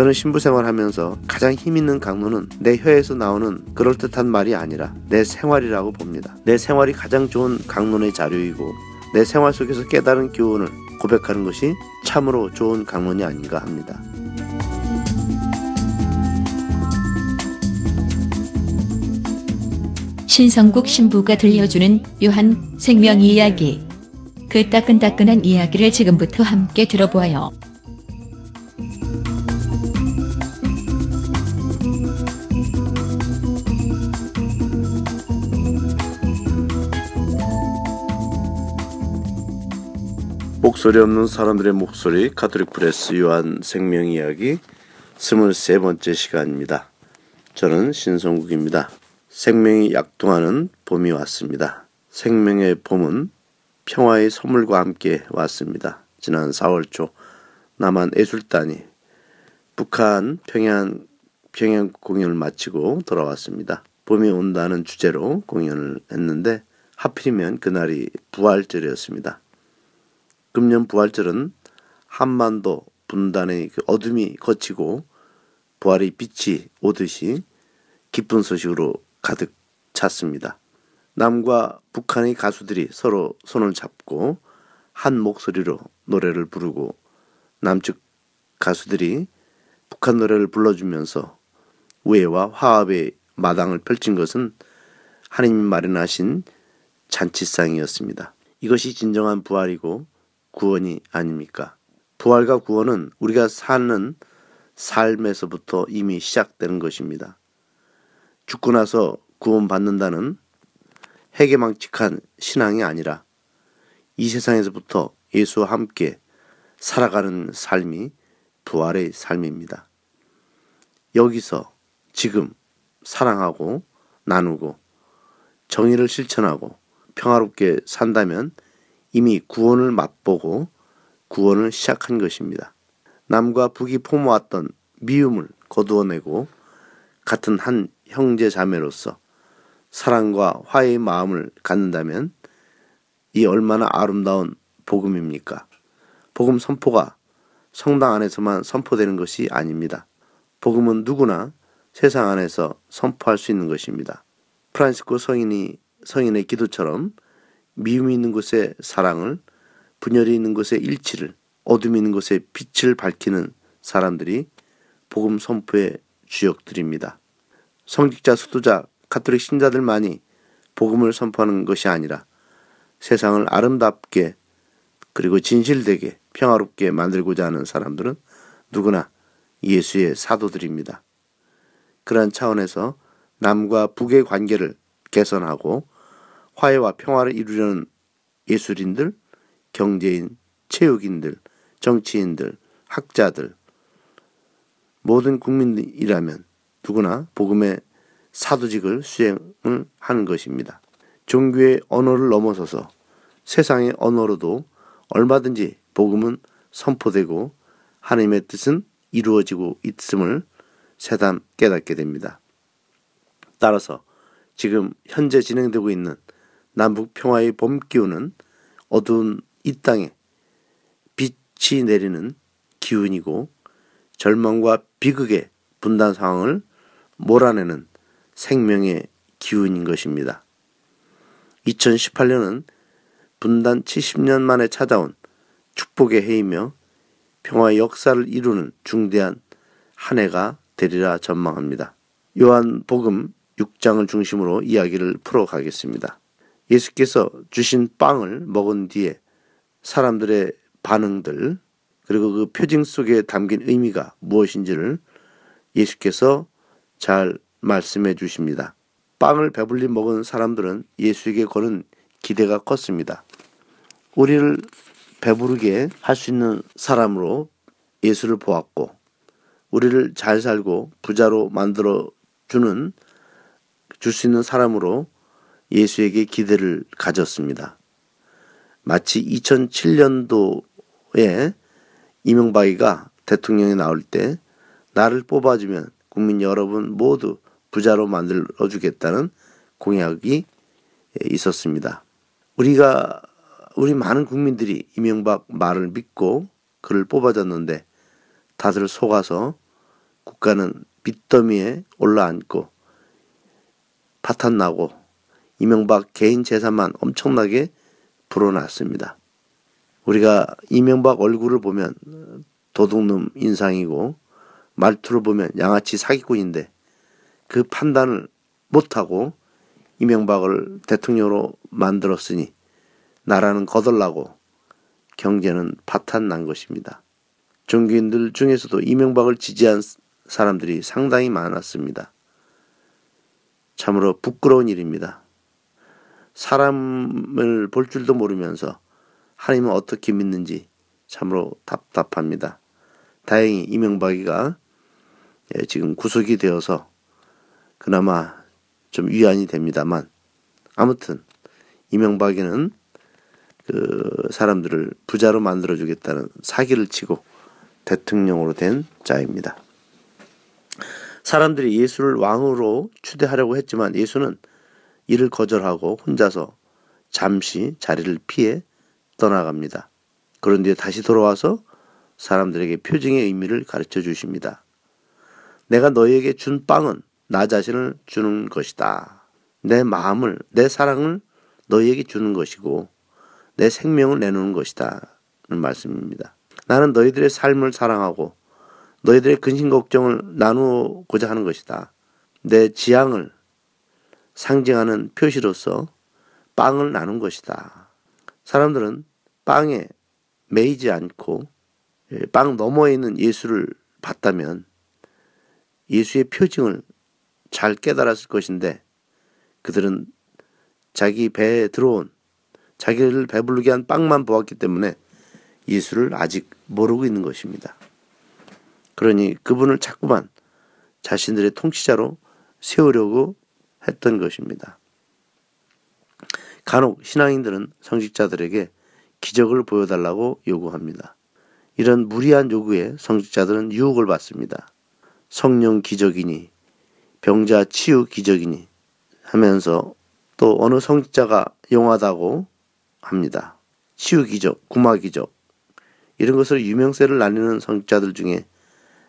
저는 신부 생활하면서 가장 힘 있는 강론은 내 혀에서 나오는 그럴듯한 말이 아니라 내 생활이라고 봅니다. 내 생활이 가장 좋은 강론의 자료이고 내 생활 속에서 깨달은 교훈을 고백하는 것이 참으로 좋은 강론이 아닌가 합니다. 신성국 신부가 들려주는 요한 생명 이야기. 그 따끈따끈한 이야기를 지금부터 함께 들어보아요. 목소리 없는 사람들의 목소리 카톨릭 프레스 요한 생명 이야기 23번째 시간입니다. 저는 신성국입니다. 생명이 약동하는 봄이 왔습니다. 생명의 봄은 평화의 선물과 함께 왔습니다. 지난 4월 초 남한 예술단이 북한 평양 평양 공연을 마치고 돌아왔습니다. 봄이 온다는 주제로 공연을 했는데 하필이면 그날이 부활절이었습니다. 금년 부활절은 한반도 분단의 그 어둠이 거치고 부활의 빛이 오듯이 기쁜 소식으로 가득 찼습니다. 남과 북한의 가수들이 서로 손을 잡고 한 목소리로 노래를 부르고 남측 가수들이 북한 노래를 불러주면서 우애와 화합의 마당을 펼친 것은 하나님이 마련하신 잔치상이었습니다. 이것이 진정한 부활이고 구원이 아닙니까? 부활과 구원은 우리가 사는 삶에서부터 이미 시작되는 것입니다. 죽고 나서 구원받는다는 해계망측한 신앙이 아니라 이 세상에서부터 예수와 함께 살아가는 삶이 부활의 삶입니다. 여기서 지금 사랑하고 나누고 정의를 실천하고 평화롭게 산다면 이미 구원을 맛보고 구원을 시작한 것입니다. 남과 북이 품어왔던 미움을 거두어내고 같은 한 형제 자매로서 사랑과 화해의 마음을 갖는다면 이 얼마나 아름다운 복음입니까? 복음 선포가 성당 안에서만 선포되는 것이 아닙니다. 복음은 누구나 세상 안에서 선포할 수 있는 것입니다. 프란시코 성인이 성인의 기도처럼 미움이 있는 곳에 사랑을, 분열이 있는 곳에 일치를, 어둠이 있는 곳에 빛을 밝히는 사람들이 복음 선포의 주역들입니다. 성직자, 수도자, 가톨릭 신자들만이 복음을 선포하는 것이 아니라 세상을 아름답게 그리고 진실되게 평화롭게 만들고자 하는 사람들은 누구나 예수의 사도들입니다. 그러한 차원에서 남과 북의 관계를 개선하고 화해와 평화를 이루려는 예술인들, 경제인, 체육인들, 정치인들, 학자들, 모든 국민이라면 누구나 복음의 사도직을 수행을 하는 것입니다. 종교의 언어를 넘어서서 세상의 언어로도 얼마든지 복음은 선포되고 하나님의 뜻은 이루어지고 있음을 새삼 깨닫게 됩니다. 따라서 지금 현재 진행되고 있는 남북 평화의 봄 기운은 어두운 이 땅에 빛이 내리는 기운이고 절망과 비극의 분단 상황을 몰아내는 생명의 기운인 것입니다. 2018년은 분단 70년 만에 찾아온 축복의 해이며 평화의 역사를 이루는 중대한 한 해가 되리라 전망합니다. 요한 복음 6장을 중심으로 이야기를 풀어가겠습니다. 예수께서 주신 빵을 먹은 뒤에 사람들의 반응들 그리고 그 표징 속에 담긴 의미가 무엇인지를 예수께서 잘 말씀해 주십니다. 빵을 배불리 먹은 사람들은 예수에게 거는 기대가 컸습니다. 우리를 배부르게 할 수 있는 사람으로 예수를 보았고, 우리를 잘 살고 부자로 만들어 주는 줄 수 있는 사람으로 예수에게 기대를 가졌습니다. 마치 2007년도에 이명박이가 대통령에 나올 때 나를 뽑아주면 국민 여러분 모두 부자로 만들어 주겠다는 공약이 있었습니다. 우리가 우리 많은 국민들이 이명박 말을 믿고 그를 뽑아줬는데 다들 속아서 국가는 빚더미에 올라앉고 파탄나고 이명박 개인 재산만 엄청나게 불어났습니다. 우리가 이명박 얼굴을 보면 도둑놈 인상이고 말투를 보면 양아치 사기꾼인데 그 판단을 못하고 이명박을 대통령으로 만들었으니 나라는 거덜나고 경제는 파탄 난 것입니다. 종교인들 중에서도 이명박을 지지한 사람들이 상당히 많았습니다. 참으로 부끄러운 일입니다. 사람을 볼 줄도 모르면서 하나님은 어떻게 믿는지 참으로 답답합니다. 다행히 이명박이가 예, 지금 구속이 되어서 그나마 좀 위안이 됩니다만 아무튼 이명박이는 그 사람들을 부자로 만들어 주겠다는 사기를 치고 대통령으로 된 자입니다. 사람들이 예수를 왕으로 추대하려고 했지만 예수는 이를 거절하고 혼자서 잠시 자리를 피해 떠나갑니다. 그런데 다시 돌아와서 사람들에게 표징의 의미를 가르쳐 주십니다. 내가 너희에게 준 빵은 나 자신을 주는 것이다. 내 마음을, 내 사랑을 너희에게 주는 것이고, 내 생명을 내놓는 것이다. 는 말씀입니다. 나는 너희들의 삶을 사랑하고, 너희들의 근심 걱정을 나누고자 하는 것이다. 내 지향을 상징하는 표시로서 빵을 나눈 것이다. 사람들은 빵에 매이지 않고 예, 빵 너머에 있는 예수를 봤다면 예수의 표징을 잘 깨달았을 것인데 그들은 자기 배에 들어온 자기를 배부르게 한 빵만 보았기 때문에 예수를 아직 모르고 있는 것입니다. 그러니 그분을 자꾸만 자신들의 통치자로 세우려고 했던 것입니다. 간혹 신앙인들은 성직자들에게 기적을 보여달라고 요구합니다. 이런 무리한 요구에 성직자들은 유혹을 받습니다. 성령 기적이니 병자 치유 기적이니 하면서 또 어느 성직자가 용하다고 합니다. 치유 기적, 구마 기적 이런 것을 유명세를 날리는 성직자들 중에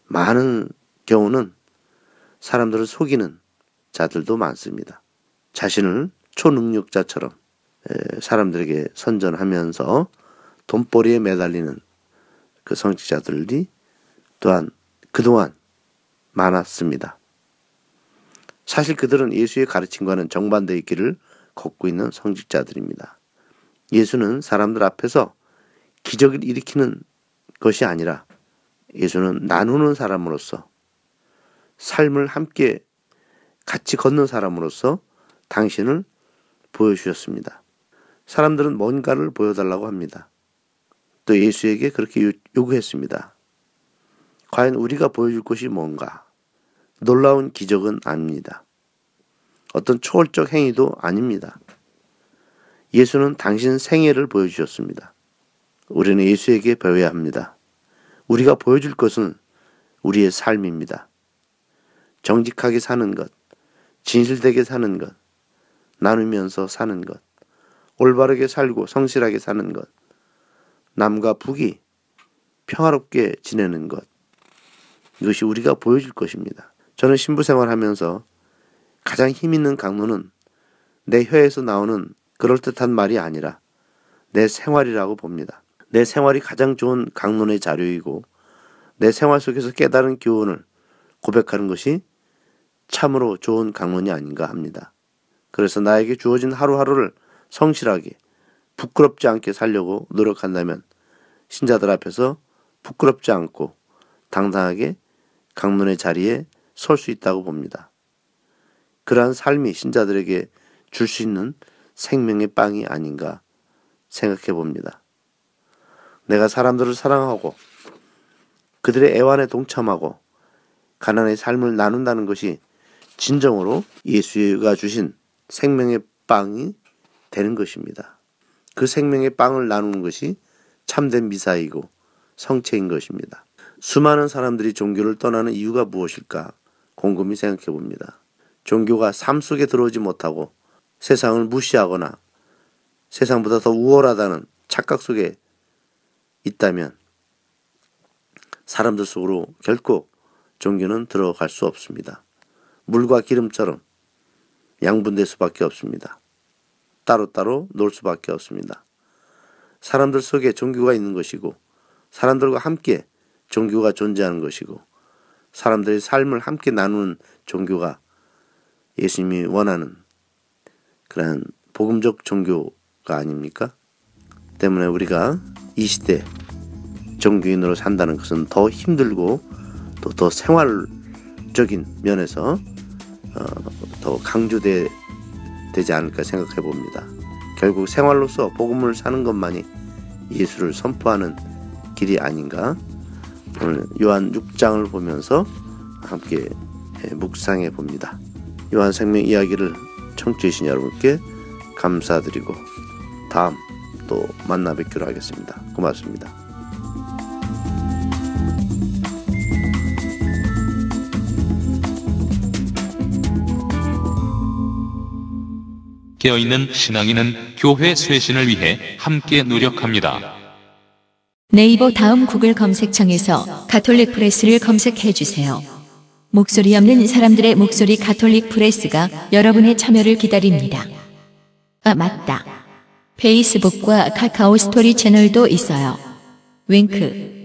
많은 경우는 사람들을 속이는 자들도 많습니다. 자신을 초능력자처럼 사람들에게 선전하면서 돈벌이에 매달리는 그 성직자들이 또한 그동안 많았습니다. 사실 그들은 예수의 가르침과는 정반대의 길을 걷고 있는 성직자들입니다. 예수는 사람들 앞에서 기적을 일으키는 것이 아니라 예수는 나누는 사람으로서 삶을 함께 같이 걷는 사람으로서 당신을 보여주셨습니다. 사람들은 뭔가를 보여달라고 합니다. 또 예수에게 그렇게 요구했습니다. 과연 우리가 보여줄 것이 뭔가? 놀라운 기적은 아닙니다. 어떤 초월적 행위도 아닙니다. 예수는 당신 생애를 보여주셨습니다. 우리는 예수에게 배워야 합니다. 우리가 보여줄 것은 우리의 삶입니다. 정직하게 사는 것, 진실되게 사는 것, 나누면서 사는 것, 올바르게 살고 성실하게 사는 것, 남과 북이 평화롭게 지내는 것, 이것이 우리가 보여줄 것입니다. 저는 신부 생활하면서 가장 힘 있는 강론은 내 혀에서 나오는 그럴듯한 말이 아니라 내 생활이라고 봅니다. 내 생활이 가장 좋은 강론의 자료이고 내 생활 속에서 깨달은 교훈을 고백하는 것이 참으로 좋은 강론이 아닌가 합니다. 그래서 나에게 주어진 하루하루를 성실하게 부끄럽지 않게 살려고 노력한다면 신자들 앞에서 부끄럽지 않고 당당하게 강론의 자리에 설 수 있다고 봅니다. 그러한 삶이 신자들에게 줄 수 있는 생명의 빵이 아닌가 생각해 봅니다. 내가 사람들을 사랑하고 그들의 애환에 동참하고 가난의 삶을 나눈다는 것이 진정으로 예수가 주신 생명의 빵이 되는 것입니다. 그 생명의 빵을 나누는 것이 참된 미사이고 성체인 것입니다. 수많은 사람들이 종교를 떠나는 이유가 무엇일까 곰곰이 생각해 봅니다. 종교가 삶 속에 들어오지 못하고 세상을 무시하거나 세상보다 더 우월하다는 착각 속에 있다면 사람들 속으로 결코 종교는 들어갈 수 없습니다. 물과 기름처럼 양분될 수밖에 없습니다. 따로따로 놀 수밖에 없습니다. 사람들 속에 종교가 있는 것이고 사람들과 함께 종교가 존재하는 것이고 사람들의 삶을 함께 나누는 종교가 예수님이 원하는 그러한 복음적 종교가 아닙니까? 때문에 우리가 이 시대 종교인으로 산다는 것은 더 힘들고 또 더 생활적인 면에서 어, 더 강조되 되지 않을까 생각해 봅니다. 결국 생활로서 복음을 사는 것만이 예수를 선포하는 길이 아닌가 오늘 요한 6장을 보면서 함께 예, 묵상해 봅니다. 요한 생명 이야기를 청취해 주신 여러분께 감사드리고 다음 또 만나 뵙기로 하겠습니다. 고맙습니다. 깨어있는 신앙인은 교회 쇄신을 위해 함께 노력합니다. 네이버 다음 구글 검색창에서 가톨릭 프레스를 검색해 주세요. 목소리 없는 사람들의 목소리 가톨릭 프레스가 여러분의 참여를 기다립니다. 아, 맞다. 페이스북과 카카오 스토리 채널도 있어요. 윙크.